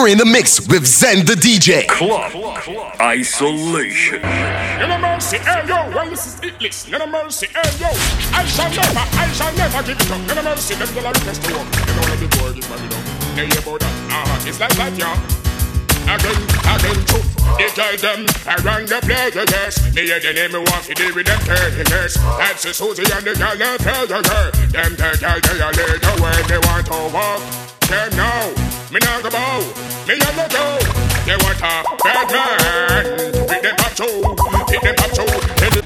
You're in the mix with Zen the DJ. Club Isolation. No mercy, hey yo, well this is it list. No mercy, hey yo. I shall never, I shall never give it up. No mercy, them girl are request to walk. You know let the boy give me up. Hey, about that. Uh-huh. It's like that, yeah again, again, true. They tell them around the place, yes. Me hear the name me want to deal with them yes. That's the Susie and the girl that tell you, girl. Them tell girl they are lead the way they want to walk. Them now, me not go bow, me not go go. They want a bad man with them pop show, with them pop show.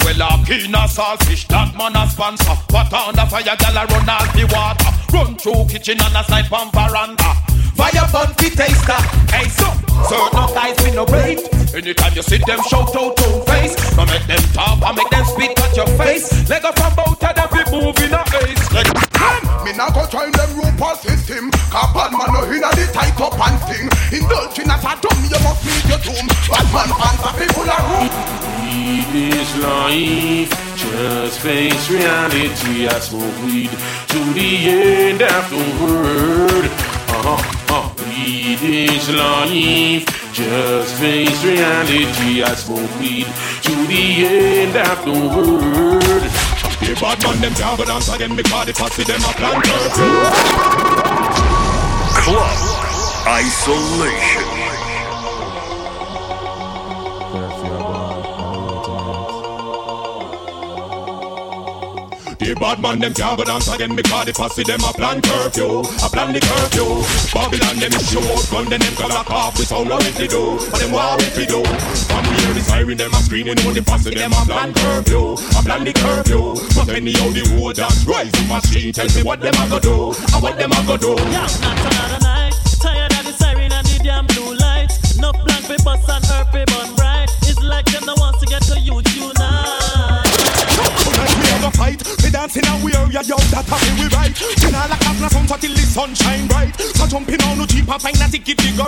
Well, a keen a saltfish, that man a sponsor. What on the fire, gal a run all the water. Run through kitchen and a snipe on veranda. Fire bun fi taster. Hey, so, certain guys we no rate. Anytime you see them shout out to face, no make them talk and make them spit at your face. Leg up from both of them fi move in a haste. Like, me nah go join them Rupa system. Cause bad man no inna the tight up and thing. Indulging as a dumb, you must meet your doom. Bad man fans are people are room. Weed is life, just face reality. I smoke weed to the end afterward. Uh-huh. Weed is life, just face reality. I smoke weed to the end afterward. The world. bad man them go dance again because the posse them a plan Club Isolation. The bad man them can't go dance again because the posse them a plan curfew, a plan the curfew. Babylon them is show out gun, them go lock off with sound what we do, but them what we do. From here the siren them a screaming, on the posse them a plan curfew, a plan the curfew. But anyhow the whole dance rise my street, tell me what them a go do, and what them a go do. Yeah, not another night, tired of the siren and the damn blue lights. No blank for bus and herb burn bright. It's like them that dancing and we are yo, that happy we right. We not like a sun till the sun shine bright. So jumping on the jeep and find a ticket to go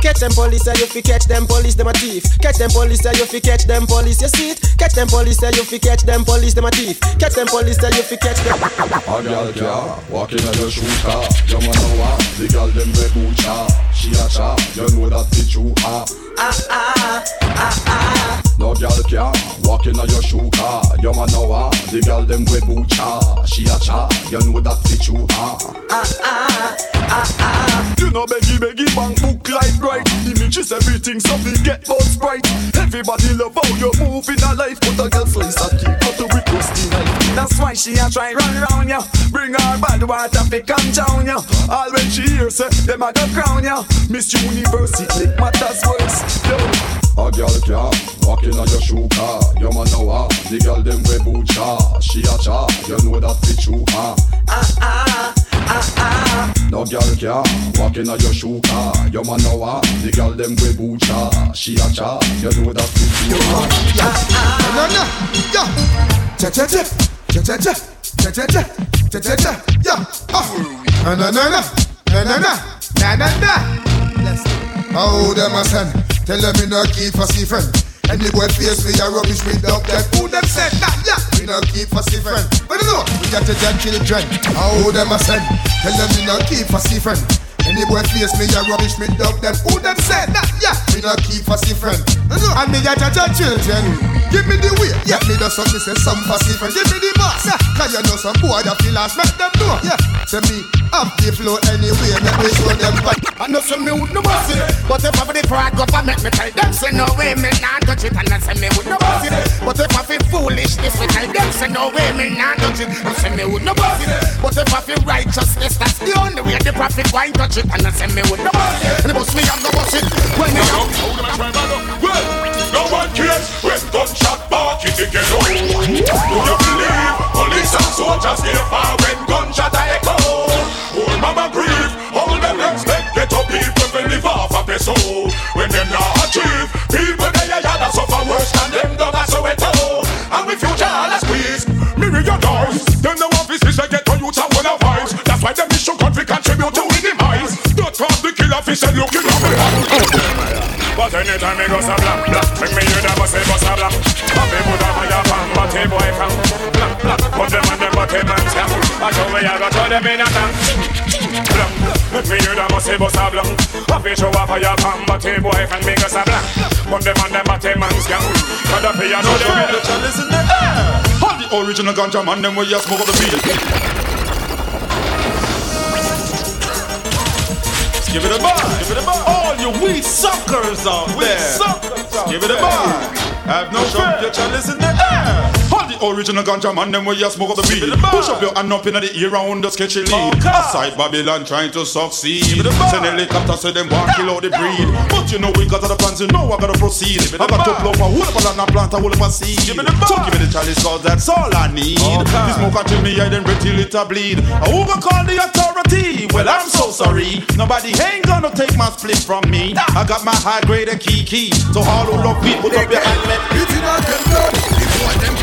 Catch them police, say you fi catch them police, them a thief. Catch them police, say you fi catch them police, you see it. Catch them police, say you fi catch them police, them a thief. Catch them police, say you fi catch them. A girl car, walking on your shoe car. You wanna what? The girl them wear boot cha. She a cha, you know that the true ah. Ah ah ah ah. No girl car, walking on your shoe car. You wanna what? The girl them wear boot cha. She a cha, you know that the true ah. Ah ah ah ah. You know beggy beggy bank book like right right. Images everything, so we get both bright. Everybody love how you move in a life, but a girl slice a keep cut to with rusty knife. That's why she a try run round ya. Bring her bad water fi come down ya. All when she hear say them a go crown ya. Miss University matters worse. Yo. A girl can walking on your shoe car. Your man know ah. The girl them wear boot cha. She a cha. You know that fit true ah. Ah ah ah ah. No girl can walking on your shoe car. Your man know ah. The girl them wear boot cha. She a cha. You know that fit true ah. Yeah, no no, yeah. Cha cha cha, cha cha cha, cha cha cha, cha cha cha, yeah. Ah, na na na na, na na na, na na na. Oh, them a send. Tell them me not keep for see. Any boy face me a rubbish me dog that who them said that yeah we not keep for see. But you know we got to judge children. Oh them a send. Tell them we not keep for see friend. Any boy face me a rubbish me dog them who them said that yeah we not keep for see friend. And me a judge a children. Give me the way, yeah me do something say some for friend. Give me the boss, yeah. Cause you know some boy that feel lost, make them know, yeah. Say me have the flow anyway, let me show them back. I know some me would no boss it, but if I the pride government me tell them say no way me not touch it, and I say me would no boss it. But if I feel foolish, this me tell them say no way me not touch it, and say me would no boss it. But if I feel righteousness, that's the only way the prophet why touch it and I say me with no bust And the bust me gonna bust it When me Well, no one cares when gunshot bark in the Do you believe police and soldiers stay far when gunshot echo mama grieve, all them expect ghetto people to live off a peso When them not achieve, people they are yada suffer worse than them dog a Soweto And we future all a squeeze, with your doors Them no offices they get on youth and one of vibes That's why them mission country contribute to demise. Don't talk the killer fish and looking me. But anytime me go so black, black Make me hear that bust bust a black Happy put a fire pan hey boy from black, black Put them on them hey man I show me I go throw them in a tank me hear that bust bust a black Happy show a fire pan But hey boy from me go so Put them on them but hey man stop Cause the fire know the way Listen the air All the original ganja man Them way you smoke up the beat Give it a bar. Give it a bar. All you weed suckers out there. Suckers out Give it a bar. Have no fear. Get your listen the air. All the original ganja man, them way you smoke up the beat. Push up your hand up in the air round the sketchy lead. Aside Babylon trying to succeed. Send helicopter so them want kill all the breed. But you know we got other plans, you know I gotta proceed. I got to blow for whole of a land and plant a whole of a seed. So give me the chalice cause that's all I need. This smoke until me I then till it a bleed. I who gonna call the authority? Well I'm so sorry. Nobody ain't gonna take my split from me. I got my high grade and key key. So all who love me, put up your hand. It's in a them blood. The boy them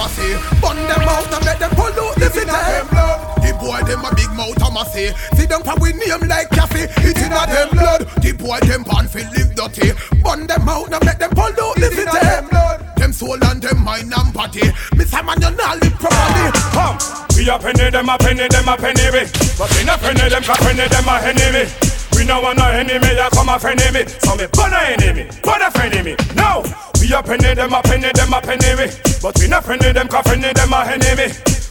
it fussy. Bun them out and make them pollute the city. them blood. The boy them a big mouth I'ma say. See them for we name like Cassie. It's in a them blood. The boy them pants feel live dirty. Bun them out and make them pollute the city. them blood. Them soul and them mind and body. Miss a man you not live properly. Come, we a penny, them a penny, them a penny me. But we not penny, them a penny, them a enemy. We no want no enemy, ya come a friend me. So me burn a enemy, burn a friend me. No, we a penny, them a penny, them a penny. But we not penny, them a penny, them a enemy.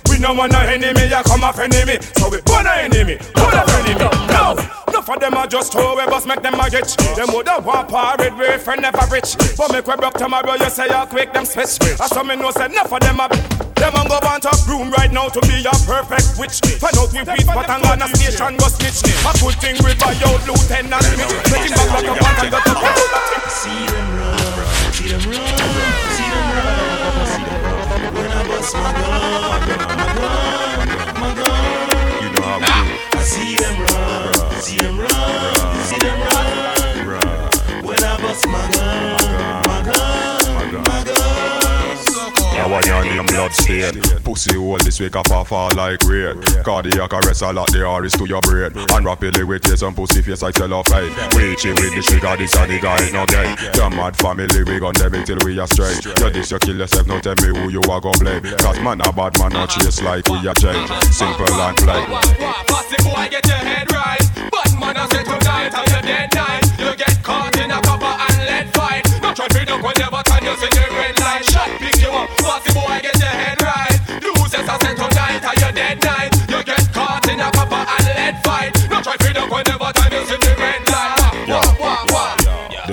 We no want no enemy, ya come a me. So we burn a enemy, burn a friend me. No. Of them a just throw away, bust make them a rich. Them woulda want parade with friend never rich. But make we broke tomorrow, you say you quick them switch. I saw me know say enough of them a them a go want a room right now to be a perfect witch. Find out we beat but I'm gonna station go snitch. A good thing we buy out Lieutenant Smith. Him back like a pant and got the see them run, see them run. Bust my gun, my gun, my gun. You know how we do. I see them run, see them run, see them run. When I bust my gun, my gun, my gun. I want your name blood stain. Pussy hole this week up fall like rain. Cardiac arrest a lot the iris to your brain. And rapidly with tears and pussy face I tell of pain Reaching with the trigger this and the guy no gay The mad family we gon' them till we are straight You this you kill yourself now tell me who you are gon' blame. Cause man a bad man not chase like we a change Simple and plain Pussy boy, get your head right. But man, I say tonight, are you dead night? You get caught in a copper and lead fight. Not try to do whatever time you see the red light. Shot, pick you up. Pussy boy, get and lead fight. Not try to do whatever time you see the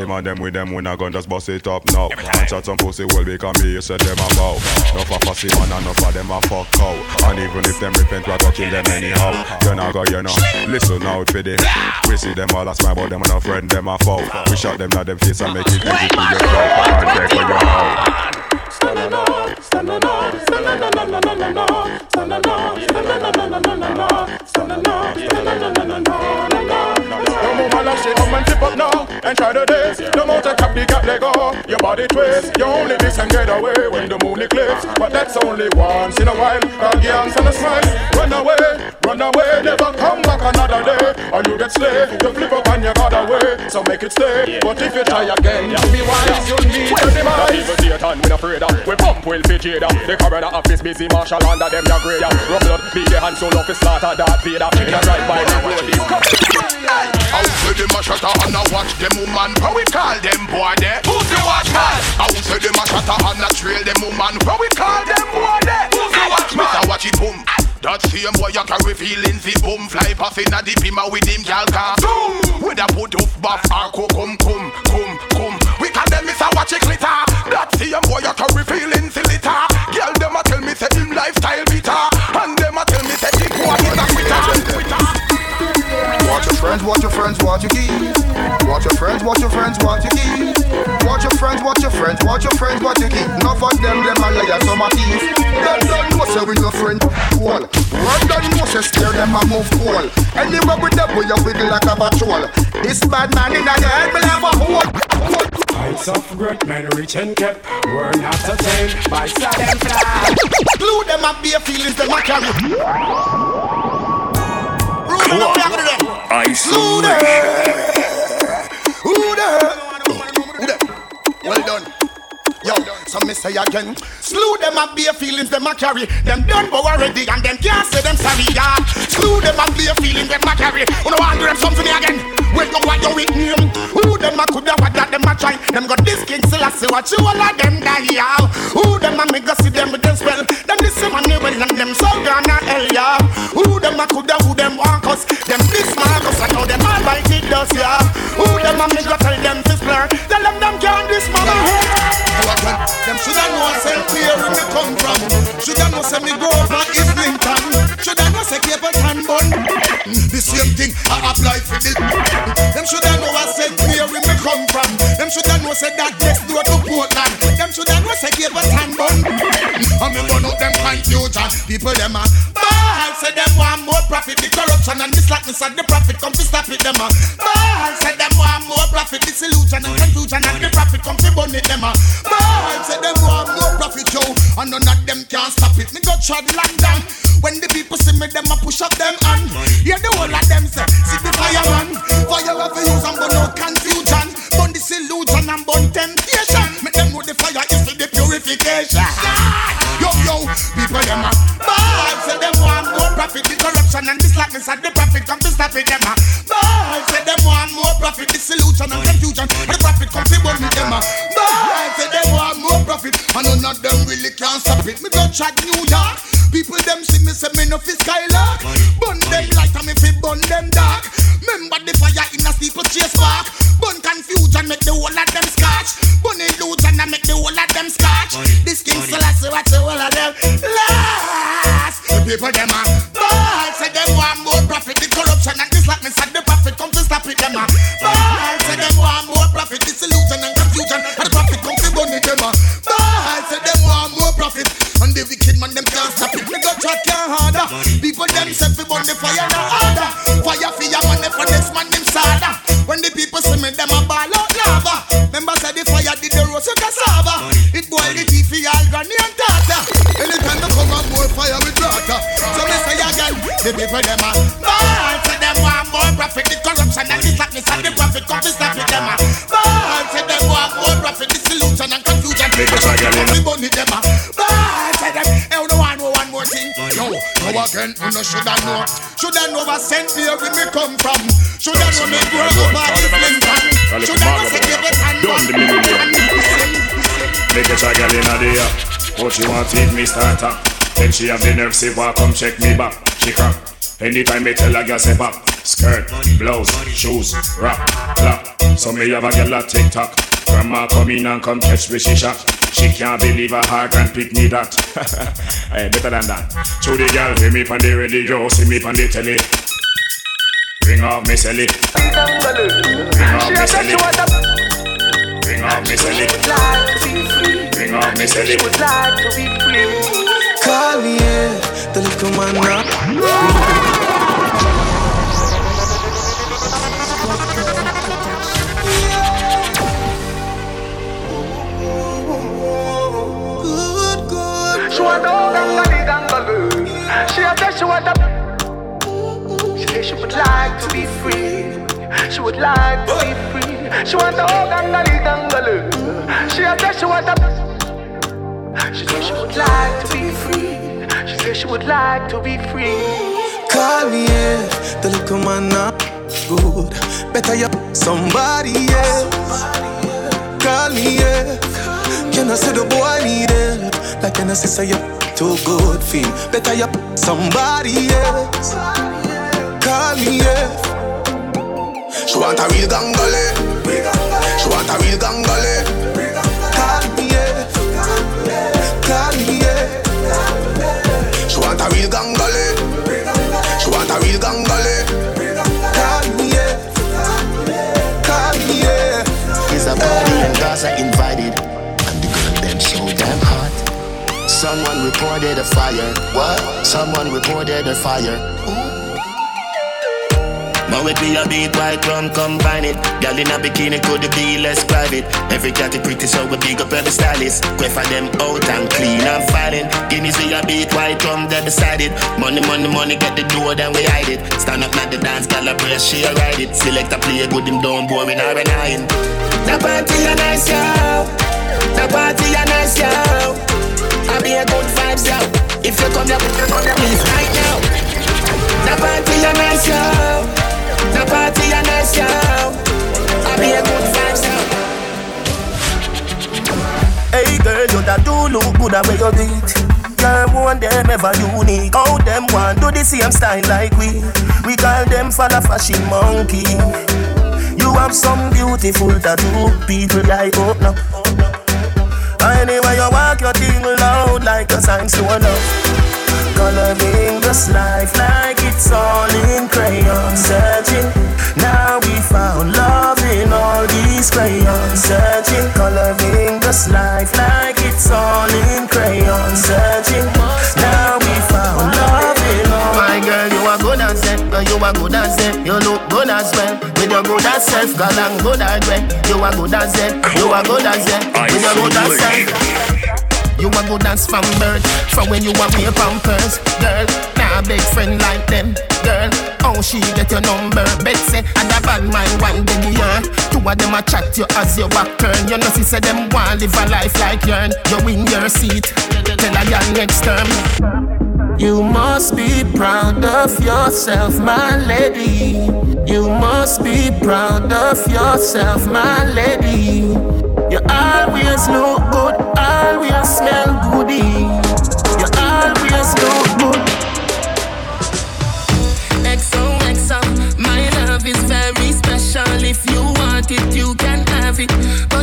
Them and them with them when I gun just bust it up now And chat some pussy well because me you said them a bow Enough of pussy man and enough of them a fuck cow And even if them repent we go kill them anyhow. You not go you know. Listen out for this We see them all as my but them and a friend them a foul We shot them at them face and make it easy to your throat And take for your house. No more love, she come and tip up now and try the days. No more take up the gap, let go. Your body twist. You only miss and get away when the moon eclipse. But that's only once in a while. Dog yanks and a smile. Run away, run away, never come back another day. Or you get slave. You flip up and you got away. So make it stay. But if you try again, you be wise. You need to demise. People Satan, we not afraid of. We pump will fit Jada. The coroner office busy marshal under them ya grade. Rub blood, be the hand so love is slaughter that Vader. In a drive by the road. How say them a shutter and a watch them woman How we call them boy there? Who's the watchman? How say them a shutter and a trail them woman How we call them boy there? Who's the watchman? Mr. Watch it boom that same boy you carry feelings the boom Fly past in a the pima with him gal car Zoom With a put off buff or co come come come come We call them Mr. Watch it glitter That same boy you carry feelings the litter Girl them a tell me say him lifestyle bitter friends, watch your friends, watch your key. Watch your friends, watch your friends, watch your key. Watch your friends, watch your friends, watch your friends, watch your key. Enough of them, them a liar, some a thief. Them don't know say with your friend cool. Run down know say scare them a move cool. Anywhere with them, we a wiggle like a patrol. This bad man in the head, me have a hole. Heights of great men rich and kept were not attained by sudden fly. Glue them up, be feelings, them a carry say again. Slew them and bare feelings them a carry. Them done but already and them can't say them sorry. Yeah. Slew them and bare feelings them a carry. Wanna I do them something again. Wait no what you with name. Who them a coulda what that them a try? Them got this king still I see what you all of them die, yeah. Who them a make us see them with them spell? Them this money well and them so gonna hell, yeah. Who them a coulda who them want us? Them this Marcus I know them all right it does, yeah. Who them a make us tell them this blur? Tell them them can't this mother. Them shoulda know say where me come from. Shoulda know say me go for Islington. Shoulda know say Capleton bun. Mm, the same thing I apply for the. Them shoulda know I say where me come from. Them shoulda know say that next door to Portland. Them shoulda know say Capleton bun. And me burn out them confusion. People them a ball say them want more profit. The corruption and the slackness of the profit come to stop it. Them a ball say them want more profit. Disillusion and confusion and the profit come to burn it. Them a ball say them want more profit, yo. And none of them can stop it. Me go trod London. When the people see me, them a push up them hand. Yeah, the whole of them say, see the fireman. Fire of use and burn no confusion. Burn disillusion and burn temptation. Make them know the fire is for the purification. Yo, yo, people them a ball say them want more profit. The corruption and the slackness of the profit come to stop it. Them a ball say them want more profit. Disillusion and confusion. The profit come to burn it. Them a ball say them want more profit. And none of them really can stop it. Me go chat New York. People them see me say me no fi skylark. Burn them light and me fi burn them dark. Remember the fire in a steeple chase park. Burn confusion make the whole of them scotch. Burn illusion and make the whole of them scotch. This king still I see what the whole of them last. The people them a no shoulda know. Shoulda know what sent me where me come from. Shoulda know me grow up at the Clinton. Shoulda know say give it and the million. Make a girl in a day. But she want feed me starter. Then she have the nerve say, walk come check me back. She crack. Anytime me tell a girl say back. Skirt, blouse, shoes, rap, clap. So me have a girl a tick tock. Grandma come in and come catch me she shot. She can't believe her heart and pick me that. hey, better than that. So the girl hear me on the radio, see me on the telly. Bring out me celly. Bring out me celly. Bring out me celly. Bring out me celly. Call me, yeah, the little man now. She a she want a. She say she would like to be free. She would like to be free. She want gangali gangalu. She a tell she want a. She say she would like to be free. She say she would like to be free. Call me, yeah, the little man now. Good, better you somebody, yeah. Call me, yeah. Can I say the boy need help? Like can I say say you too good feel? Better you somebody else. Call me, yeah. She want a real gangale. She want a real gangale. Call me, yeah. Call me, yeah. She want a real gangale. She want a real gangale. Call me, yeah. Call me, yeah. It's a party and Gaza invited. Someone reported a fire. What? Someone reported a fire. Now it be a beat white rum combine it. Girl in a bikini could be less private. Every cat is pretty so we big up every stylist. Go for them out and clean and filing. Guineas we a beat white rum they beside it. Money money money get the door then we hide it. Stand up at the dance girl a brace she a ride it. Select a play good him down boring or an iron. The party a nice, yo. You look good at where you beat. Girl, want them ever unique. How them want do the same style like we? We call them for the fashion monkey. You have some beautiful tattoo, people like oh no. Anyway you walk your thing loud like a sign to love. Coloring this life like it's all in crayon Searching, now we found love in all these crayons Searching, coloring this life like it's all in crayon Searching, now we found love in all. My girl, you are good as it, girl, you are good as it You look good as well, with your good as self Girl, I'm good as well, you are good as it You are good as it, with your good as self. you a good dance from birth From when you a wear pampers Girl, nah big friend like them. Girl, how she get your number? Bet say, and a bad mind one day year Two of them a chat you as your back turn. You know she say them want live a life like yourn. You win your seat. Tell a girl next term. You must be proud of yourself, my lady. You must be proud of yourself, my lady. You always look good, always smell goody. It, you can have it.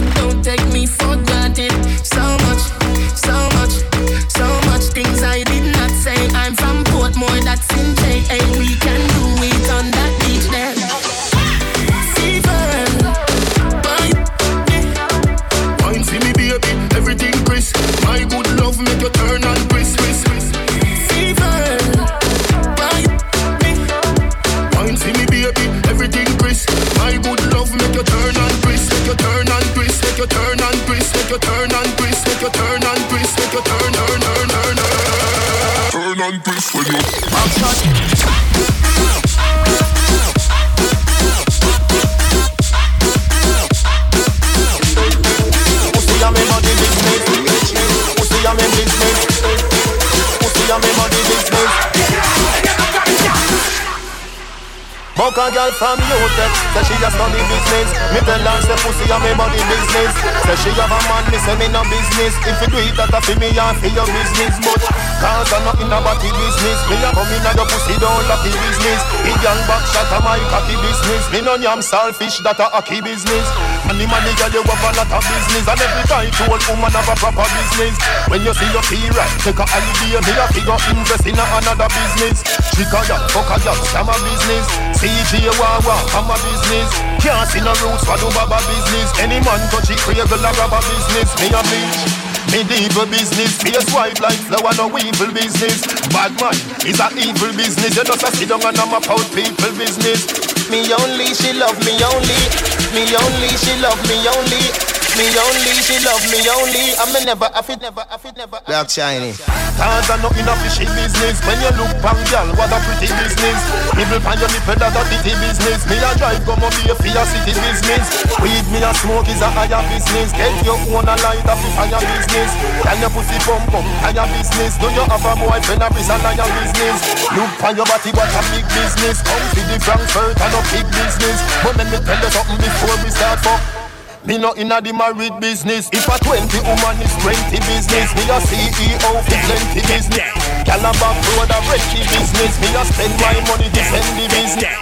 Girl from UTech Say she a study business. Me tell her say pussy a me money business. Say she have a man, me say me no business. If you do it that a fi me and fi your business. But cause I nothing about the business. Me a come in a your pussy don't lucky business. Me young back shot a my cocky business. Me no yam selfish that a hockey business And the money girl you have a lot of business And every time to old woman have a proper business When you see your fee right Take a holiday me a figure invest in another business Chick a girl, fuck a girl, scam a business CJ Wawa, I'm a business Can't see no roots for do baba business Any man touch it, create a rubber business Me a bitch Medieval business, face white like flower, no evil business. Bad man is a evil business. You just a sit down and I'm about people business. Me only, she love me only. Me only, she love me only. Me only, she love me only. I me never, I fit never, I fit never. Black shiny. Cause I know in a fishy business. When you look pang girl, what a pretty business. Nibble pan your nipple, that a bitty business. Me a drive, come up here for your city business. Weed me a smoke is a higher business. Get your own a light up if higher business. Can your pussy pump up, higher business. Do you have a boyfriend, a is a higher business? Look pan your body, what a big business. Come to the Frankfurt, and a big business. But let me tell you something before we start fuck me not inna the married business. If a 20 woman is 20 business, me a CEO for plenty business. Calabar road a plenty business. Me a spend my money to send the business.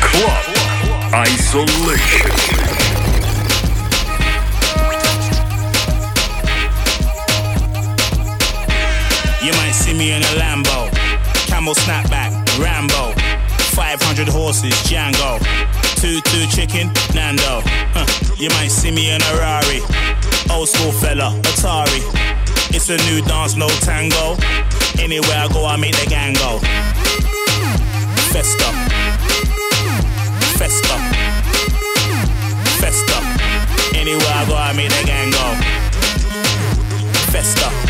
Club Isolation. You might see me in a Lambo, camel snapback, Rambo, 500 horses, Django, two chicken, Nando. Huh. You might see me in a Rari, old school fella, Atari. It's a new dance, no tango. Anywhere I go, I make the gang go. Festa, festa, festa. Anywhere I go, I make the gang go. Festa.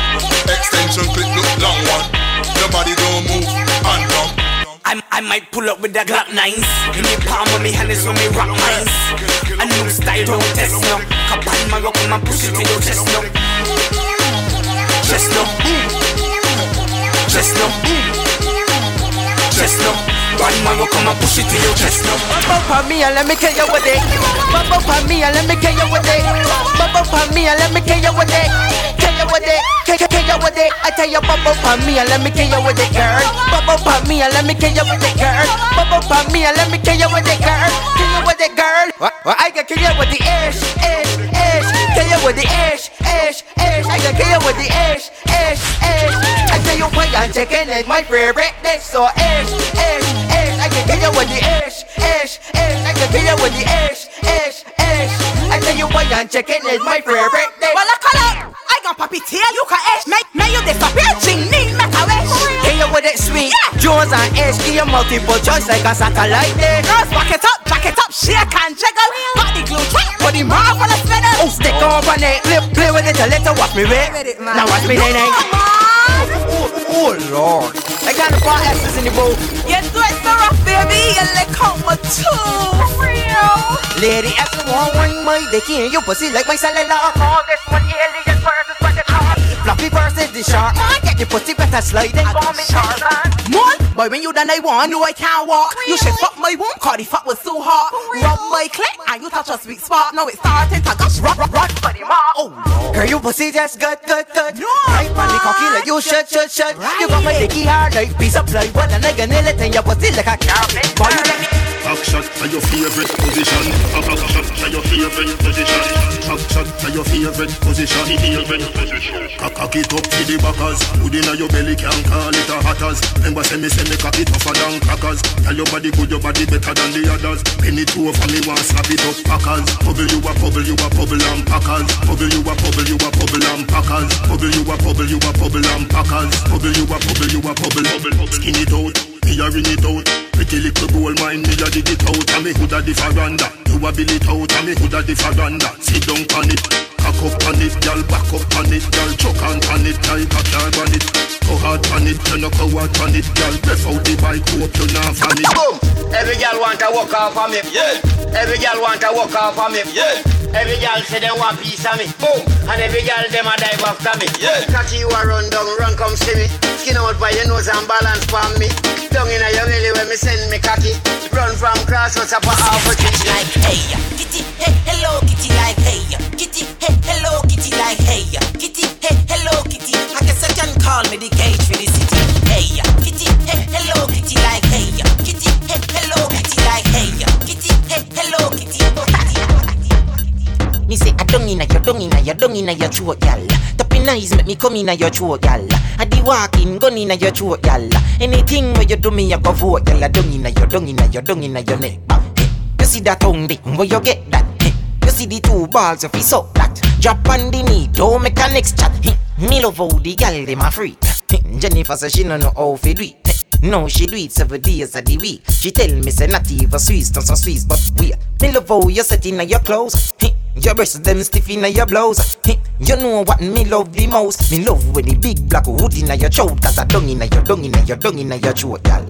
Extension clip look long one. Nobody don't move. Handgun. I, I might pull up with the Glock 9s In the palm of me hand is on me rock mines A new style don't test no Cup on my rock and push it to your chest no Chest no Chest no Chest no One man will come and push it to your chest no Bump up on me and let me kill you with it. Bump up on me and let me kill you with it. Bump up on me and let me kill you with it. With it. Kill, kill, you with it. I tell you, bump up me and let me kill you with it, girl. Bump up me and let me kill you with it, girl. Bump up me and let me kill you with it, girl. Kill you with it, girl. What? What? I can kill you with the ish, ish, ish. Kill you with the ish, ish, ish. I can kill you with the ish, ish, ish. I tell you, why I'm checking it, my favorite dish. So ish, ish, ish. I can kill you with the ish, ish, ish. I can kill you with the ish, ish, ish. I tell you, why I'm checking it, my favorite dish. Well, I call up. I papi tail, you can ash. Make, make you disappear. Ching, ning, make a wish. Kill you with it sweet. Jones and Ish, give you multiple choice like a satellite dish. Girls, back it up, back it up, shake and jiggle. The glue trap, the marvelous spinner. Oh, stick on on it, play, play with it a little, watch me whip. Now watch me nay nay. Oh, oh Lord, I got the four S's in the bowl. You do it so rough, baby. You lick out my two. Real. Lady S one one my dick in your pussy like my cellular. Call this one alien versus the shark. Get your pussy better sliding. Call me Tarzan. Mon, boy, when you done, I want, know I can't walk. You should fuck my womb, cause the fuck was so hot. Rub my clit, and you touch a sweet spot. Now it's starting to gush, rock, rock, rock, the mom. Oh, Girl, you pussy just good, good, good. Right on the cocky like you should, should, should. You got my dicky hard like piece of plywood, and I can nail it in your pussy like a carpet. Boy, you let me. Back shot to your favorite position. Back back shot to your favorite position. Back shot to your favorite position. Favorite position. Cock it up to the backers. Good inna your belly can call it a hatters. Remember say me say me cock it tougher than crackers. Tell your body good, your body better than the others. Penny two over me want slap it up packers. Bubble you a bubble, you a bubble and packers. Bubble you a bubble, you a bubble and packers. Bubble you a bubble, you a bubble and packers. Bubble you a bubble, you a. Bubble skin it out. Me a ring it out. Pretty little gold mine, me a dig it out. And me hood a the veranda. You a bill it out, and me hood a the veranda. Sit down on it. Cock up on it, girl, back up on it, girl, choke on on it, like a car on it. Go hard on it, you no go hard on it, girl. Breath out the bike, hope you not van it. Boom! Every girl want to walk off of me. Yeah. Every girl want to walk off of me. Yeah. Every girl say they want piece of me. Boom! And every girl them a dive after me. Yeah. Cocky you a run down, run come see me. Skin out by your nose and balance for me. Down in a your belly when me send me cocky. Run from cross what's up for half a tree. Like hey, kitty, hey, hello, kitty, like hey, kitty, hey, hello, kitty, like hey, kitty, hey, hello, kitty. I guess I can call me the gauge for the city. Hey, kitty, hey, hello, kitty, like hey, kitty, hey, hello, kitty, like hey, kitty, hey, hello, kitty. Me say I don't inna your dung inna your dung inna your throat, gal. Tapping eyes make me come inna your gal. I the walking gun inna your gal. Anything where you do me, I go vote, gal. I dung inna your dung inna your dung inna your neck. You see that tongue? Where you get that? See the two balls of his up that? Drop on the knee, don't make a next chat. Me love how the gal dem a free. Jennifer say she no know how fi do it. No, she do it seven days of the week. She tell me say not even Swiss, not so Swiss, but we. Me love how you set inna your clothes. Your breasts them stiff inna your blouse. You know what me love the most? Me love when the big black hood inna your throat, cause I dung inna your dung inna your dung inna your throat, gal.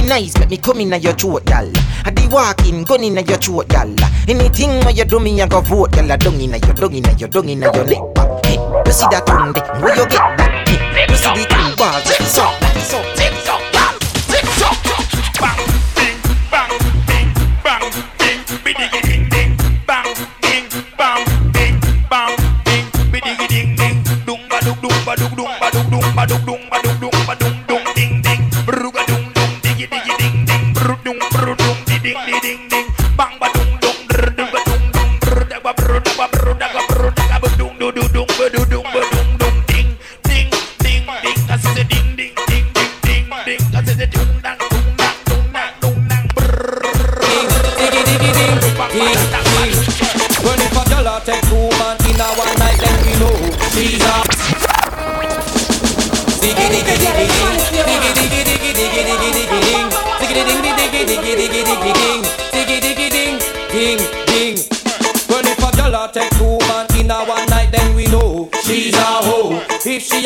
Tapping eyes make me come inna your throat, gal. I the walking gun inna your throat, gal. Anything where you do me, I go vote, gal. Dung inna your dung inna your dung inna your neck. Hey, you see that tongue, where you get that? Hey, you see the two balls, it's up, it's up, the ding ding ding ding ding ding ding When a take two man in a one night, then we know she's a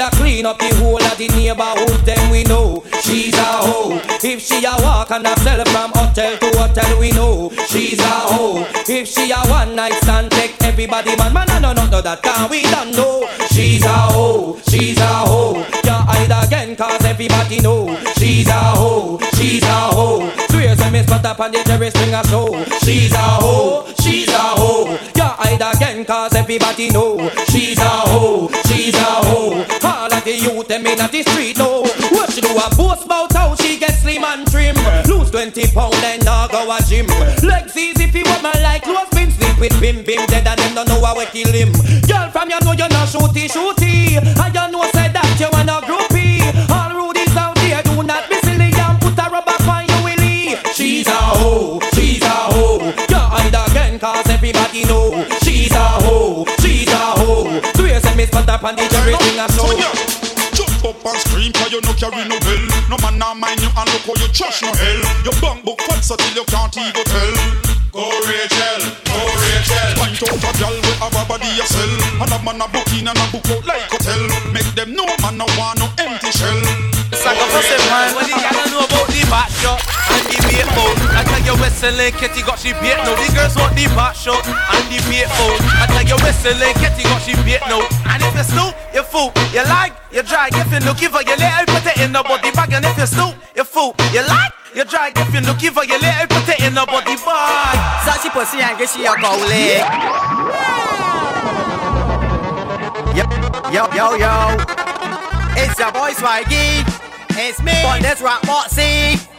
a clean up the whole of the neighborhood, then we know she's a hoe. If she a walk and a sell from hotel to hotel, we know she's a hoe. If she a one night stand, take everybody man, man, no, no, no, that can we don't know. She's a hoe, she's a hoe. You hide again, cause everybody know she's a hoe, she's a hoe. Swear to me, spot up on the Jerry Springer show. She's a hoe, she's a hoe. You hide again, cause everybody know she's a hoe, she's a hoe. The youth them in the street know what she do a boast about how she get slim and trim. Lose 20 pound and now go a gym. Legs easy fi what man like close bim sleep with bim bim dead and them don't know how we kill him. Girl from you know you not shooty shooty, and you know said that you wanna groupie. All rudies out there do not be silly and put a rubber on you willy. She's a hoe, she's a hoe. You hide again cause everybody know she's a hoe, she's a hoe. Swear say me spot up on the Jerry Springer show. You no carry no bell. No man now mind you and look how you trash no hell. Your bank book fat so till you can't even tell. Go Rachel, go Rachel. Find out a girl with a body a sell And a man a book in and a book out like hotel. Make them know man no want no empty shell. Saga for say man, what the gyal know about the back Tell you got she bait now. The girls want the back shot and the bait boat. I tell you Wesley Ketty got she bait now. And if you snoop, you fool. You like, you drag. If you looking for your little put it in the body bag. And if you snoop, you fool. You like, you drag. If you looking for your little put it in the body bag. Sassy pussy and get she a go leg. Yo, yo, yo, yo. It's your boy Swaggy. It's me. On this rock boxy.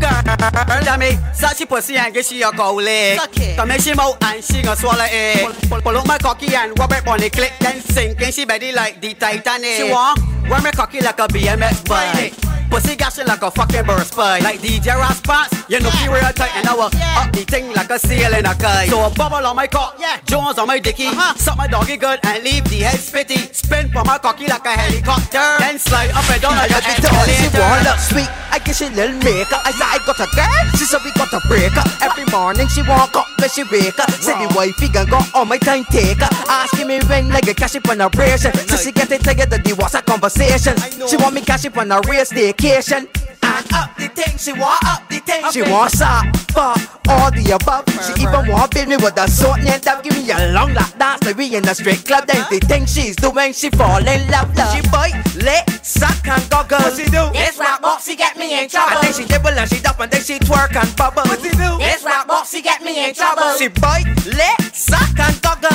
Girl, tell me, such a pussy and get she a go leg. Come here, she mouth and she gonna swallow it. Pull, pull out my cocky and rub it on the click, then sink in she belly like the Titanic. She want run me cocky like a BMX bike. Pussy gashing like a fucking burst pipe. Like DJ Raspas, you know she real tight and I will up the thing like a seal in a kite. So a bubble on my cock, yeah. Jones on my dicky. Uh-huh. Suck my doggy good and leave the head spitty. Spin for my cocky like a helicopter. Then slide up and down like a She escalator. want look sweet, I guess she little maker. I I got a girl, she said we got a breaker. Every morning she walk up when she wake up. Say the wifey gon' go on my time taker. Asking me when like a cash up on a ration. So she get it together, the was a conversation. She want me cash up on a real staycation. And up the thing, she want up the thing. She want sap, fuck, all the above. She even want build me with a sword and that give me a long lap dance. Like we in a straight club. Then the thing she's doing, she fall in love. love. She bite, lick, suck and goggle. What she do? This rap boxy get me in trouble. And then she dibble and she dop and then she twerk and bubble. What she do? This rap boxy get me in trouble. She bite, lick, suck and goggle.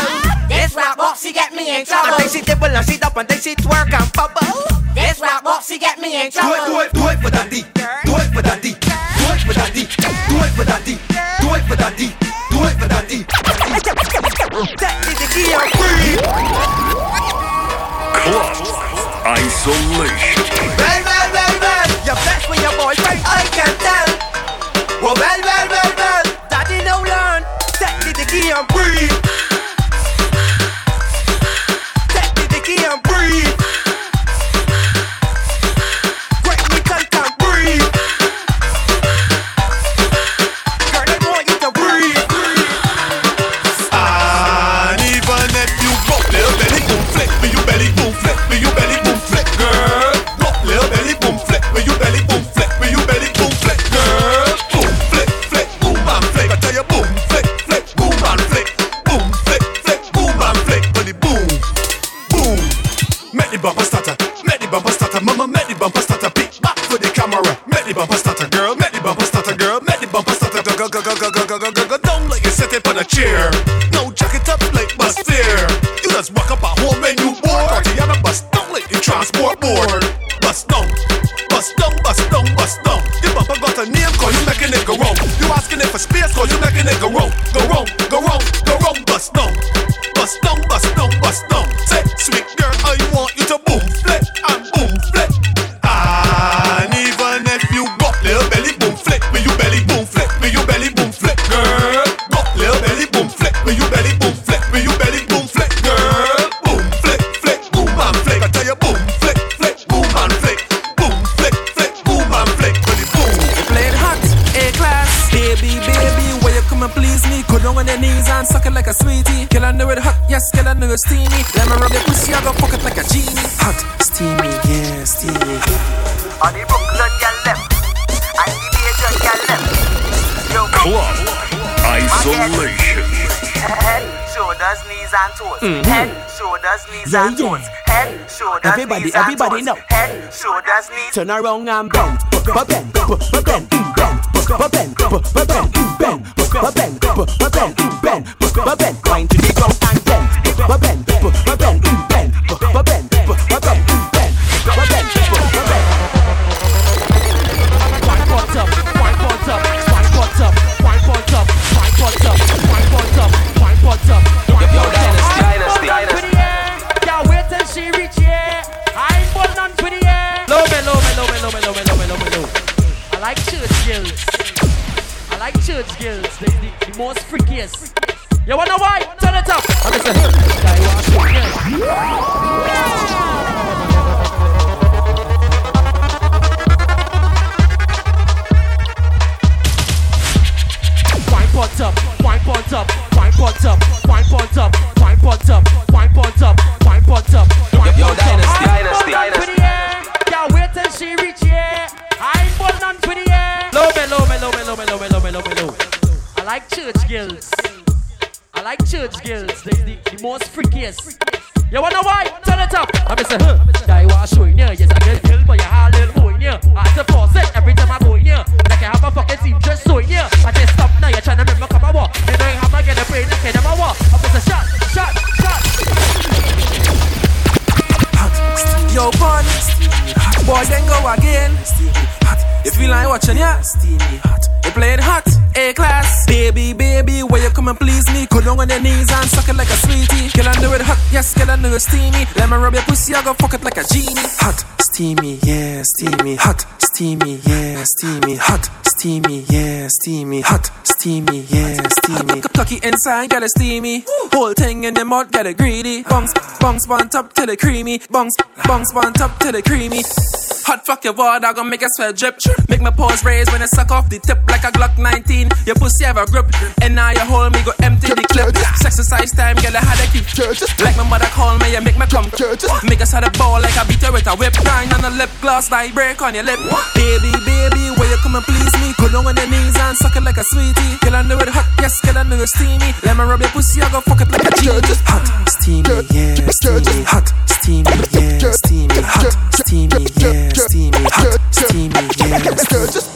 This rap boxy get me in trouble. And then she dibble and she dop and then she twerk and bubble. This rap boxy get me in trouble. Do it, do it, do it for daddy. Do it for daddy. Do it for daddy. Do it for daddy. Do it for daddy. Do it for daddy. Daddy, the key and free. Club Isolation. Well, well, well, well. You're best with your boyfriend, I can tell. Well, well, well, well, well. And toes. Mhm. Head, shoulders, knees Yeah, and yeah. toes. Head, shoulders, Everybody, knees and everybody toes. know. Head, shoulders, knees. Turn around and bend, but bend, bend, bend, but bend, but bend, bend, Wine pot up, wine pot up, wine pot up, wine pot up, wine pot up, steamy. Let me rub your pussy, I go fuck it like a genie. Hot, steamy, yeah, steamy. Hot, steamy, yeah, steamy. Hot, steamy, yeah, steamy. Hot, steamy, yeah, steamy. Cocky inside, get it steamy. Whole thing in the mud, get it greedy. Bungs, bungs, on top till it creamy. Bungs, bungs, on top till it creamy. Hot fuck your water, gonna make a sweat drip. Make my paws raise when I suck off the tip like a Glock 19. Your pussy have a grip, and now you hold me, go empty the clip. Exercise time, girl, I had to keep Like my mother call me, you make me come. Make us had a ball like I beat her with a whip. Grind on the lip gloss, like break on your lip. Baby, baby, where you come and please me? Go down on your knees and suck it like a sweetie. Girl, I know it hot, yes, girl, I know it steamy. Let me rub your pussy, I go fuck it like a. Hot, steamy, yeah, steamy. Hot, steamy, yeah, steamy. Hot, steamy, Sturgis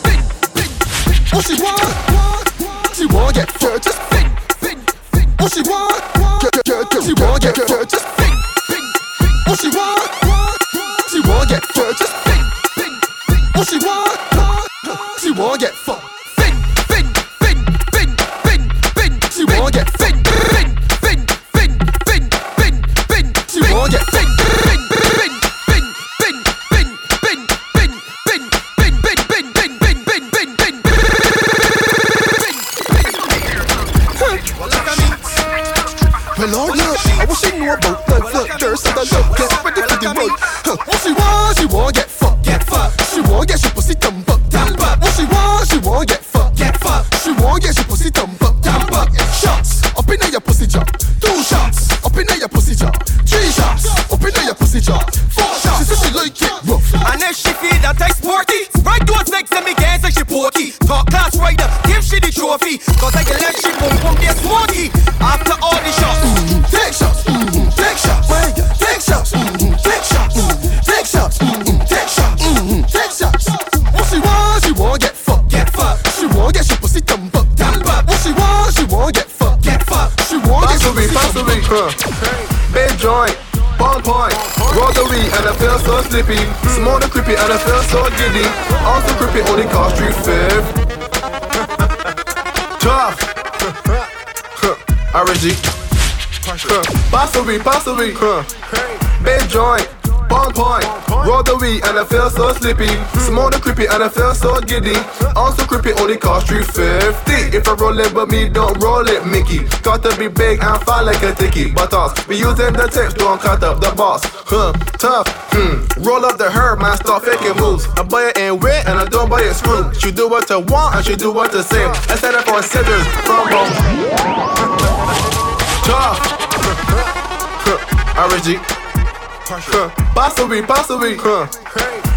RG. Pass the weed, pass the weed. Big joint, ball point, roll the weed and I feel so sleepy. Smoke the creepy and I feel so giddy. Also creepy, only cost three fifty. If I roll it, but me don't roll it, Mickey. Got to be big and fat like a dicky. But us, we using the tips, don't cut up the boss. Huh, tough. Hmm. Roll up the herb, man, start faking moves. I buy it in wet and I don't buy it screw. She do what I want and she do what I say. I set up on scissors from home. Cha. RG. Possibly, possibly. Huh.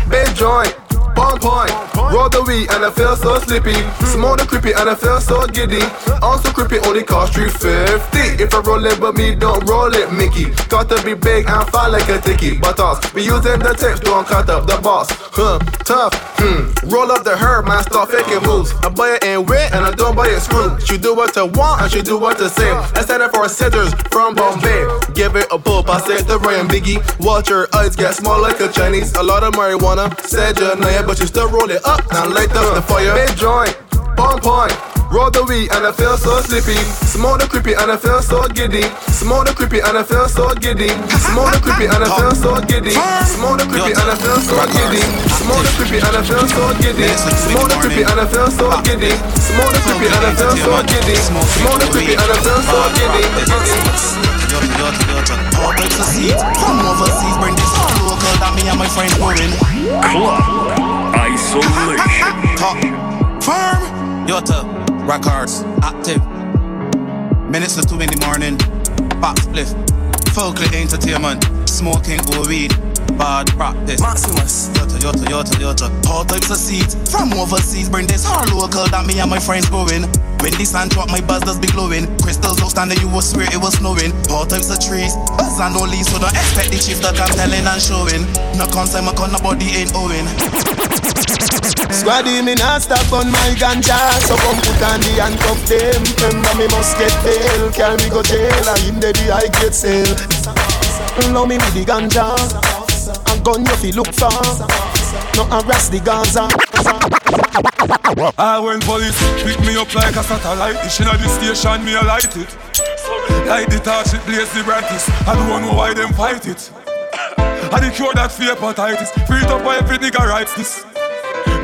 Big joint. Bong point, roll the weed and I feel so sleepy. Smoke the creepy and I feel so giddy. Also creepy only cost 350. If I roll it but me, don't roll it, Mickey. Got to be big and fly like a ticky. But us, we using the tips, don't cut up the boss. Huh, tough, hmm. Roll up the herb, man, start faking moves. I buy it in wet and I don't buy it screw. She do what I want and she do what I say. I stand up for sisters from Bombay. Give it a pull, I said the Ryan Biggie. Watch your eyes get small like a Chinese. A lot of marijuana, said your name but you still roll it up and light up the fire. Big joint, on point. Roll the weed and I feel so sleepy. Smoke the creepy and I feel so giddy. Smoke the creepy and I feel so giddy. Smoke the creepy and I feel so giddy. Smoke the creepy and I feel so giddy. Smoke the creepy and I feel so giddy. Smoke the creepy and I feel so giddy. Smoke the creepy and I feel so giddy. Smoke the creepy and I feel so giddy. All types of seeds overseas, bring this local that me and my friends pouring. Club Isolation. Top firm. Yota records active. Minutes to two in the morning. Back spliff. Folklore entertainment. Smoking or weed. Bad practice. Maximus. Yota, yota, yota, yota. All types of seeds from overseas. Bring this hard local that me and my friends growing. When the sun drop, my buzz does be glowing. Crystals outstanding, you will swear it was snowing. All types of trees, buzz and no leaves, so don't expect the chief that I'm telling and showing. No concept, my con, nobody ain't owing. Squaddy, me not stop on my ganja. So come put on the handcuff them. Remember me must get bail. Me go jail And in the day I get sale Love me with the ganja. And gun you fi look for No harass the Gaza. I when police pick me up like a satellite Dish inna the station, me a light it. Light the torch, it blaze the brightest I don't know why them fight it. I the cure that fear hepatitis Free up by every nigga writes this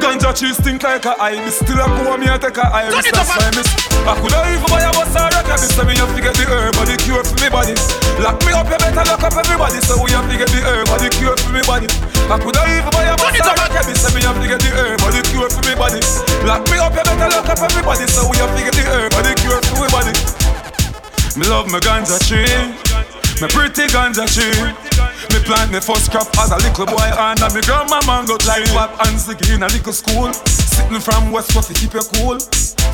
Ganja cheese stink like a eye miss Still a go me a take a iris That's why miss. I coulda even buy a bus or a cabin So me have to get the herb or the cure for me body. Lock me up, you better lock up everybody. So we have to get the herb or the cure for me body. I coulda even buy a bus or a cabin So me have to get the herb or the cure for me body. Lock me up, you better lock up everybody. So we have to get the herb or the cure for me body Me love my ganja tree Me pretty ganja tree me plant me first crop as a little boy and me grandma man got like pop and sticky in a little school. Sitting from West Coast to keep you cool.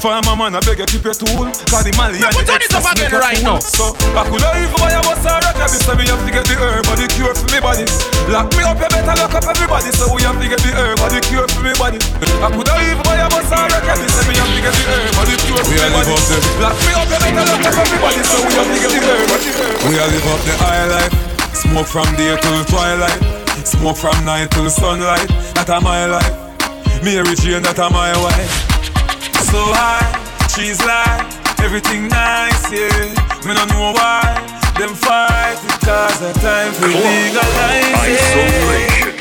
Farmer man, I beg you keep your tool. Cause the Mali and the excess make right cool. now. So I could even buy a bus or a cabin So me have to get the herb or the cure for me body Lock me up, you better lock up everybody So we have to get the herb or the cure for me body I could have even buy a bus or a cabin So me have to get the herb or the cure for me body Lock me up, you better lock up everybody So we have to get the herb or the cure We all live up the high life. Smoke from day till twilight. Smoke from night till sunlight. That a my life. Mary Jane, that a my wife. So high, she's like everything nice, yeah. Me no know why them fight because the time for legalize it.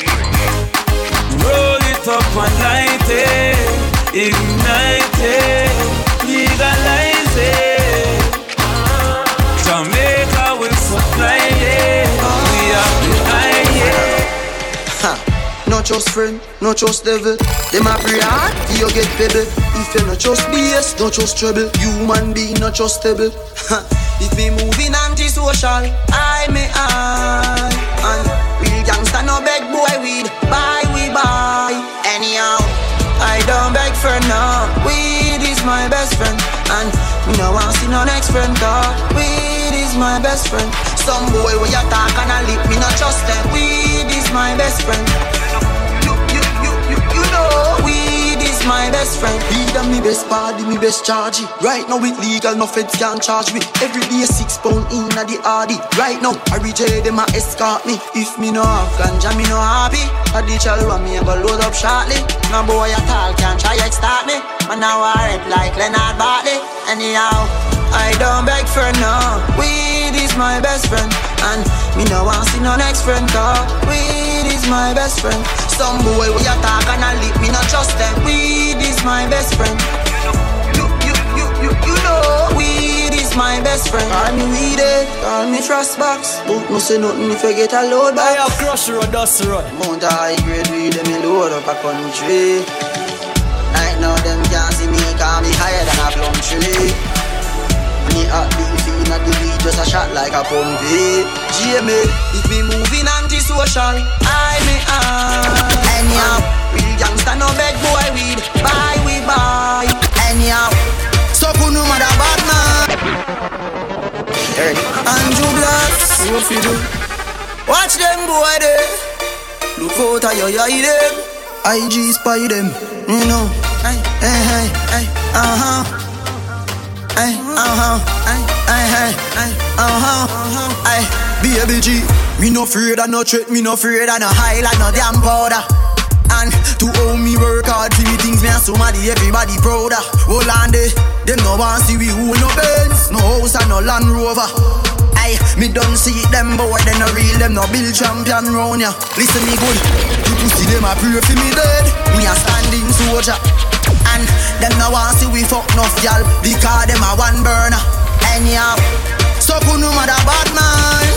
Roll it up and light it, ignite it, legalize it. Jamaica will supply it. We are behind it. Ha. Not just friend, not just devil. Them a pray hard, you get pebble. If you not just BS, not just trouble. Human being, not just stable. Ha. If me moving anti-social, I may I. And real gangsta no beg boy weed, buy we buy. Anyhow, I don't beg for no. Weed is my best friend, and me no want see no next friend. Dog. Weed is my best friend. Some boy when you talk and I lip, me not trust them. Weed is my best friend. My best friend. Weed and me best body, me best charge. Right now it legal, no feds can charge me. Every day six pound in a the hardy. Right now, I reject them a escort me. If me no have ganja, me no happy. A the chalwa me a go load up shortly. No boy at all can try extort me. Man now I rap like Leonard Bartley. Anyhow, I don't beg for no. Weed is my best friend, and me no want see no next friend. Cause weed is my best friend. Some boy we attack and I lip, me not trust them. Weed is my best friend. You, you, you, you, you know, weed is my best friend. Call me weed, eh, call me trust box. Don't no say nothing if you get a load back. I have crush road, dust road. Mount high grade weed, them me load up a country. Right now them can't see me, call me higher than a plum tree. Me heart beating at the beat just a shot like a pump. Hey, Jamie, if me moving anti-social, I me ah. Anyhow, real gangsta no beg boy weed, buy we buy. Anyhow, so kunu mother bad man. Andrew Blacks, what you do? Watch them boy there. Look out at your eye them. IG spy them, you know. Hey, hey, hey, hey, uh huh. Hey, uh huh. Hey, hey, hey, hey, uh huh. Hey, baby G, me no afraid of no threat, me no afraid of no highlight, no damn powder. And to own me work hard for me things me and somebody everybody proud of. Hold on there, them no want see we who no Benz, no house and no Land Rover. Aye, me don't see them boy, they no real, them no build champion round ya. Listen me good, you pussy them a pray for me dead. Me a standing soldier, and them no want see we fuck enough y'all because them a one burner. Anyhow, so kuno mother bad man,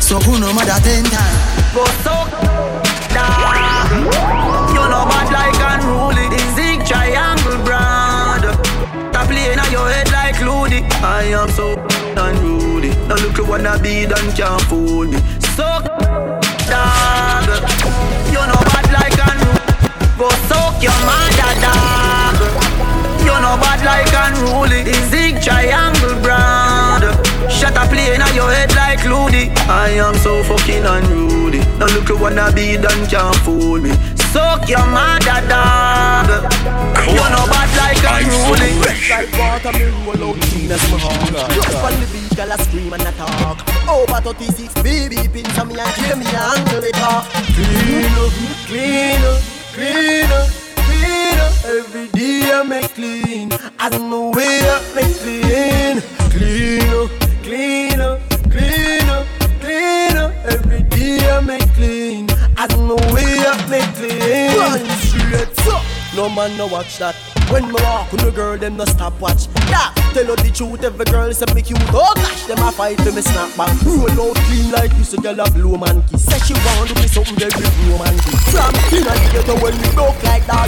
so kuno mother ten time. Go so you know bad like unruly The zig triangle brand Stop playing on your head like Looney. I am so unruly. Now look you wanna be done can't fool me. So dog You know bad like unruly. Go soak your mother dog You know bad like unruly. The zig triangle brand. Shut up playing on your head like Looney I am so fucking unruly. Now look you wanna be done can't fool me. Suck your mother dog. You know bad like unruly Like water me roll out clean as my heart Just on the beach girl I scream and I talk Over 36 baby pins on me and give me a angle it up Clean clean up, clean up, clean up Every day I make clean. I don't know where I make clean. Clean up, clean up, clean up, clean up. Every day I make clean. I don't know where I make clean. Straight up No man no watch that when me walk with the girl, them no stop watch. Yeah, tell her the truth, every girl say me cute. Oh gosh, them a fight for me snap back. Roll out clean like this, a girl a blow man kiss. Say she want to be something very romantic. From inna the ghetto when we broke like that,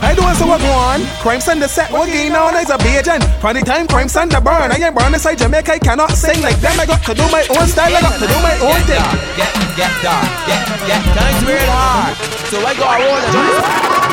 I do so what go on. Crime Sunday set what game now is a Bajan. From the time Crime Sunday burn, I ain't born inside Jamaica. I cannot sing like them. I got to do my own style. I got to do my own thing. Get, get dark, get, get, times real hard. So I go a roll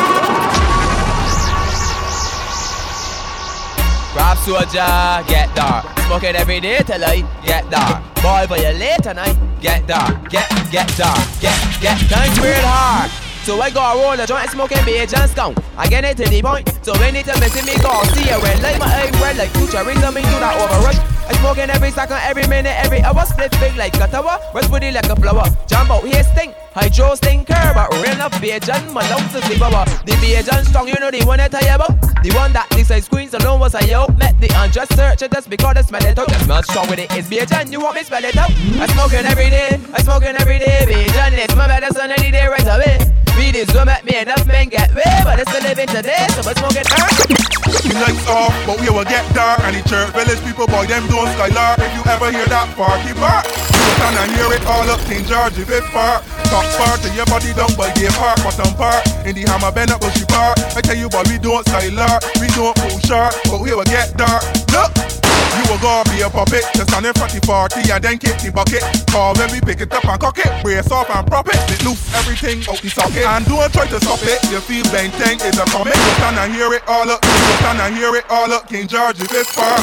Rap soldier, get dark. Smoking every day till I get dark. Boy, but you late tonight, get dark. Get, get dark. Get, get, times real hard. So I got a roll a joint smoking beige just skunk. I get it to the point. So anytime you see me go, see it red like my eye red like futurism. Me do that overrush. I smoking every second, every minute, every hour. Split big like a tower. Rest booty like a flower. Jump out here stink. Hydro stinker, but real beige and my lungs is the power. The beige and strong, you know the one that I about. The one that I squeeze alone was I yo. Met the unjust searcher just because I smell it out. The smell strong with it, it is beige and you want me spell it out. I smoking every day, I smoking every day. And it's my medicine any day right away. Is what make me enough men get way, but it's still living today, so I smoking The lights off, but we will get dark. And the church village people, boy, them don't skylar. If you ever hear that party bark, you can and hear it all up King George if park. Top part to your body down by the park, bottom part. In the hammer bend up, she park. I tell you, boy, we don't skylar, we don't pull sharp, but we will get dark. Look. You will go be a puppet, just stand in front of the party and then kick the bucket. Call when we pick it up and cock it, brace off and prop it. It loose everything out the socket. And don't try to stop it, you feel bang thing is a comic. You stand and hear it all up, you stand and hear it all up. King George is this far.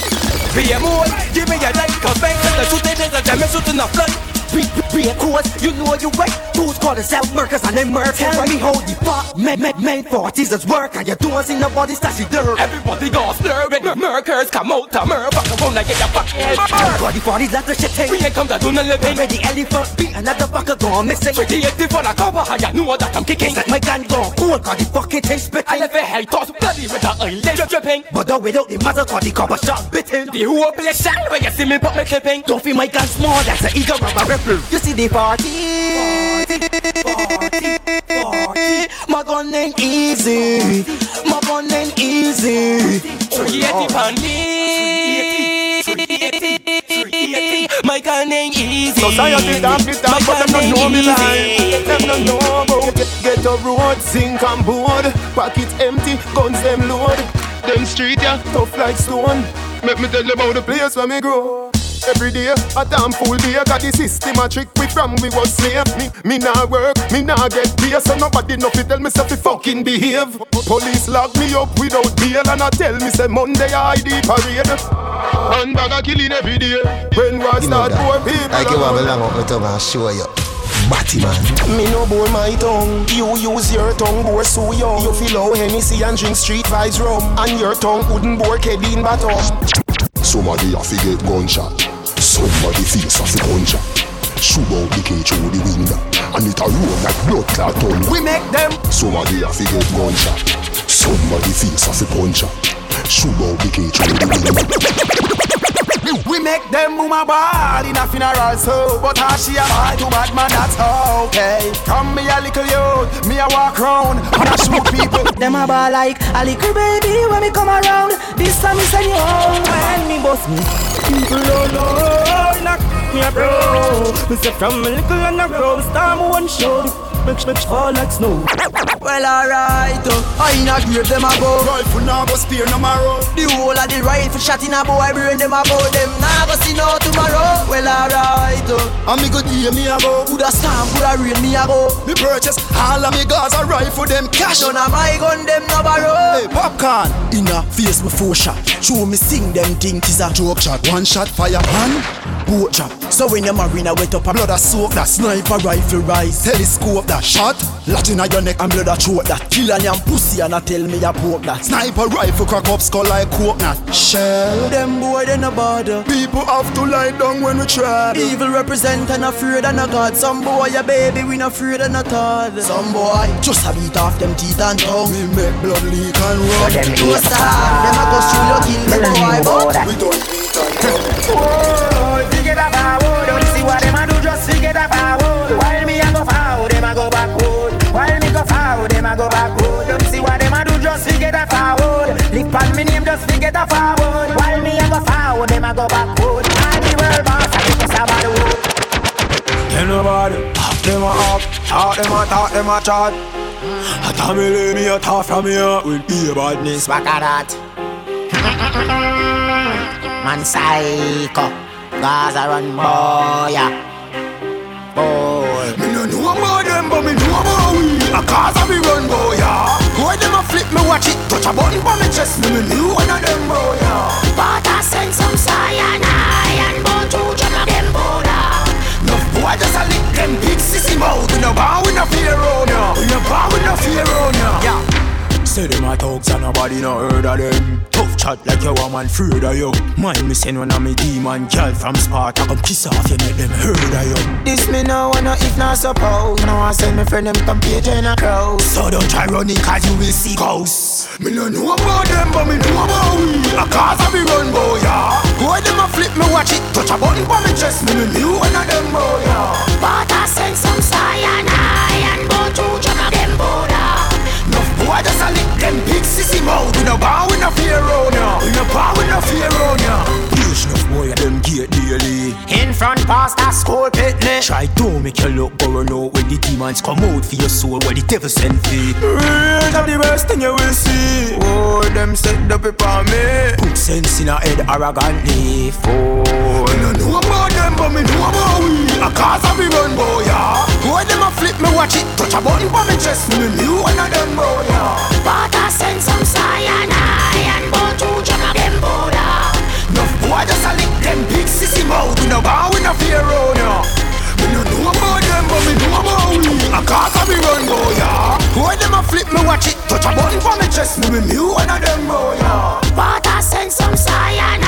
Be a moon, give me a light, cause and the shoot it, the damage shoot in the flood. Be, be a course, you know you right. Who's called self murkers and them murk. Tell me how the fuck, man, man, man, forties is work. And you don't see nobody stashy dirt. Everybody go slur when murkers come out to murk. Fuck the phone like get your fucking head. Body, body, let the shit take. We ain't come to do no living. Where the elephant beat another fucker gone missing. Pretty active on a cover, you know that I'm kicking. Set my gun gone cool, cause the fucking thing spitting. I left a head toss bloody with the eyelid dripping. But the without the mother, cause the cover shot bitten. The who play shell when you see me put me clipping. Don't feel my gun small, that's an eager rubber ripple. You see the party, party, party. My gun ain't easy, my gun ain't easy. Create the oh. panic. My gun ain't easy. Society damn it damn, but them don't know me like Them don't know about get, get a road, sink and board Pocket empty, guns them load Them street yeah, tough like stone Make me tell you about the place where me grow. Every day, a damn fool day Got the system a trick we from we was slave Me, me nah work, me nah get pay So nobody know fi tell me say fi fucking behave Police lock me up without bail And I tell me say Monday I ID parade And bag a killing every day When war start, poor people I give a long up my tongue and show you Batty man. Me no bore my tongue. You use your tongue, bore so young. You feel how Hennessy and drink street vibes rum. And your tongue wouldn't bore Kedin bottom. Somebody have to get gunshot. Somebody face have to gunshot. Shoot out the cage through the window. And it a roll like blood clot tongue. We make them. Somebody have to get gunshot. Somebody face have to gunshot. Shoot out the cage through the window. We make them move my ball in a funeral so But how she a ball to bad man that's okay. Come me a little youth, me a walk round And I shoot people. Them a ball like a little baby when me come around. This time me send you home when me bust me. People don't know, knock me a bro. Me say from a little and a grow Storm one show make make fall like snow. Well, alright, uh, I in a grave them a go. Rifle now go spear no marrow. The whole of the rifle shot in a boy brain them a go. Them now go see no tomorrow. Well, alright, uh, and me good year me a go. Coulda storm, coulda rain me a go. Me purchase all of me guns a rifle them cash. None of my gun them no borrow. Hey, popcorn in a face me four shot. Show me sing them think is a joke shot. One shot fire pan, boat drop. So when the marina wet up a blood a soak that. Sniper rifle rise. Telescope that. That shot Lot inna your neck and blood a throat that. Kill and yam pussy and I tell me a poke that. Sniper rifle crack up skull like coconut Shell Them boy they no bother. People have to lie down when we try Evil represent and afraid of no God. Some boy a baby we not afraid of no thought Some boy just a beat off them teeth and tongue. We make blood leak and run. No Them a go through your kill them boy but We don't beat and run Whoa, forget about Don't see what them a do just forget about While me a go forward them a go backward. While me go forward, them a go backward. Don't see what them a do, just forget a forward. Lick on me name, just forget a forward. While me a go forward, them a go backward. I the world boss, I think it's about the wood. Tell nobody, them a up, talk them a talk them a chat. I tell me lay me a talk from here with be a badness. Back at that. Man psycho, Gaza run boy, yeah. boy. Me no know about them, but me know about we. A cause of me run, boy, yeah. Boy, them a flip me, watch it. Touch a button for me chest, me me knew one of them, boy, yeah. But I send some cyanide and bone to jam of them border. No boy just a lick them big sissy mouth. We no bow, we no fear on ya. We no bow, we no fear on ya. Yeah. Say them a thugs and nobody no heard of them Tough chat like your woman afraid of you. Mind me send one of me demon girl from Sparta Come kiss off you make them heard of you. This me no wanna if not suppose. Now I send me friend them come page in a crowd So don't try running cause you will see ghosts. Me no know about them but me know about we. A cause of me run boy yeah. Boy them a flip me watch it. Touch a button for me chest Me me knew one of them boy yeah. But I send some cyanide and go to of them border Boy, just a lick them big sissy mouth We no bow, we no fear on ya. We no bow, we no fear on ya. Push enough boy, them In front past that school picnic. Try to make you look burn out When the demons come out for your soul Where the devil send for. Real of the worst thing you will see. Oh, them set the paper on me. Put sense in a head arrogantly. Oh, Fool Me no know about them, but me know about we. A cause of me run, boy, yeah. Boy, them a flip me, watch it. Touch a button for me chest Me knew one of them, boy, yeah. But I send some cyanide and bone to jam of them border. No boy just a lick them big sissy mouth. We no bow, we no fear on ya. We no know about them, but we know about we. A cause of me run boy, yeah. Boy them a flip me watch it, touch a button for me chest. Me me knew one of them boy, yeah. But I send some cyanide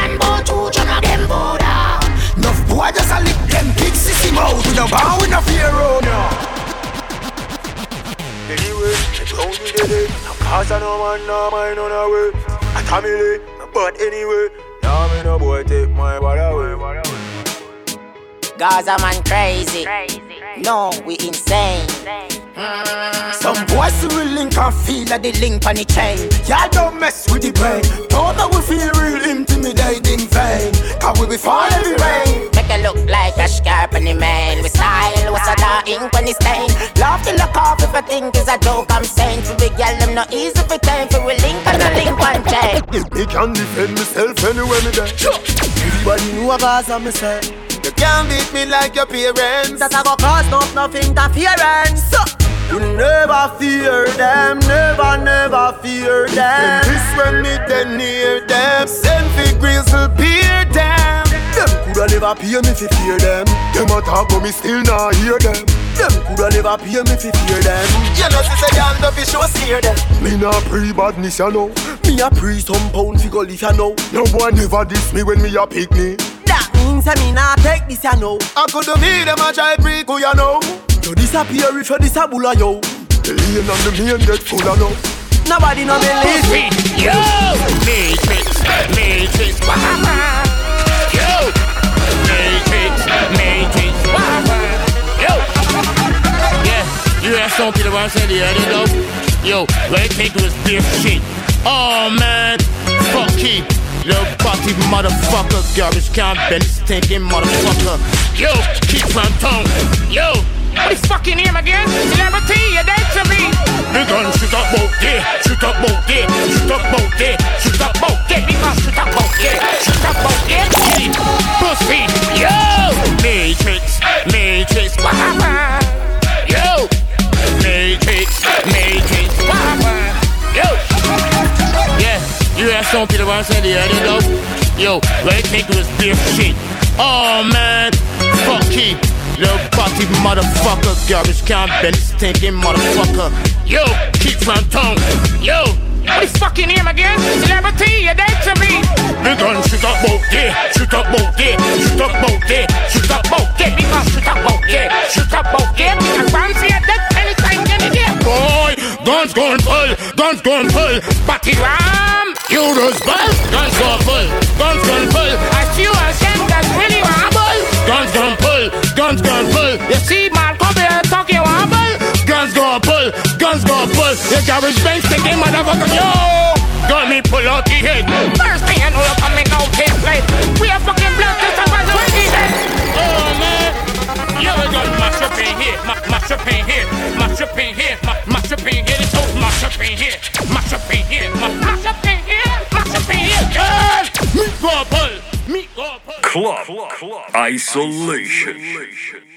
and bone to jam of them border. No boy just a lick them big sissy mouth. We no bow, we no fear on ya. Anyway, it's only the day. Cause I know man, no mind on the way. I tell me late, but anyway, now me no boy take my body away. Gaza man crazy. No, we insane. Mm. Some boys will link and feel like the link on the chain. Y'all don't mess with the brain. Don't know we feel real intimidating vain. Cause we be falling every rain. Make it look like a scarp on the man. We style, what's a dark ink on the stain. Love to look off if I think it's a joke I'm saying. To the girl, them and not easy for time for we link and a link one check. Me can defend myself anywhere me there. Everybody know what I'm saying. You can't beat me like your parents. That I go cause no enough interference. You never fear them, never, never fear them. And this when me then near them. Send fi grizzle beer them. Them coulda never pay me fi fear them. Them a talk but me still not hear them. Them coulda never pay me fi fear them. You know see say y'all don't be sure scare them. Me not pre badness you know. Me a pre some pound fi go live you know. No boy never diss me when me a pick me. That means that me not take this you know. I coulda me them a try pre ku you know. You disappear if you disabula yo. The lane and the main get full of love. Nobody know believe me. Yo, Matrix, Matrix, wah Yo, Matrix, Matrix, wah Yo, yeah, you people to say the other though. Yo, I think was beer shit. Oh man, fuck keep. Little body motherfucker, garbage can bend stinking motherfucker. Yo, keep on tongue. Yo, is fucking him again? Celebrity, you're dead to me. The gun shoot up both there, shoot up both there, shoot up both there, shoot up both there. Because shoot up both there, shoot up both. Keep pussy, yo, Matrix, Matrix, wah. Yo, Matrix, Matrix, wah. Yo, yeah, you some people want to say the other though. Yo, what I was beer shit. Oh man, fuck keep. Little body motherfucker, garbage can stinking motherfucker. Yo, keep my tongue. Yo, is fucking him again? Celebrity, you're dead to me. The gun shoot up both there, shoot up both there, shoot up both there, shoot up both there. Because shoot up both there, shoot up both there. And once you're dead, anytime, any day. Boy, guns going full, guns going full. Batty ram, you buzz. Guns go full, guns going full. I see you a shame that's really wobble. Guns gon' pull, guns gon' pull. You see man come here talking wobble. Guns gon' pull, guns gon' pull. The garage bank sticking motherfucker yo. Got me pull out the head. First thing I know you're coming out this place. We are fucking blood just a bunch of dead. Oh man. Yeah, we got mash up in here, ma- mash up in here, mash up in here, ma- mash up in here. It's all mash up in here, mash up in here, ma- mash up in here, mash up in here. Girl, me go pull, Club, Club Isolation.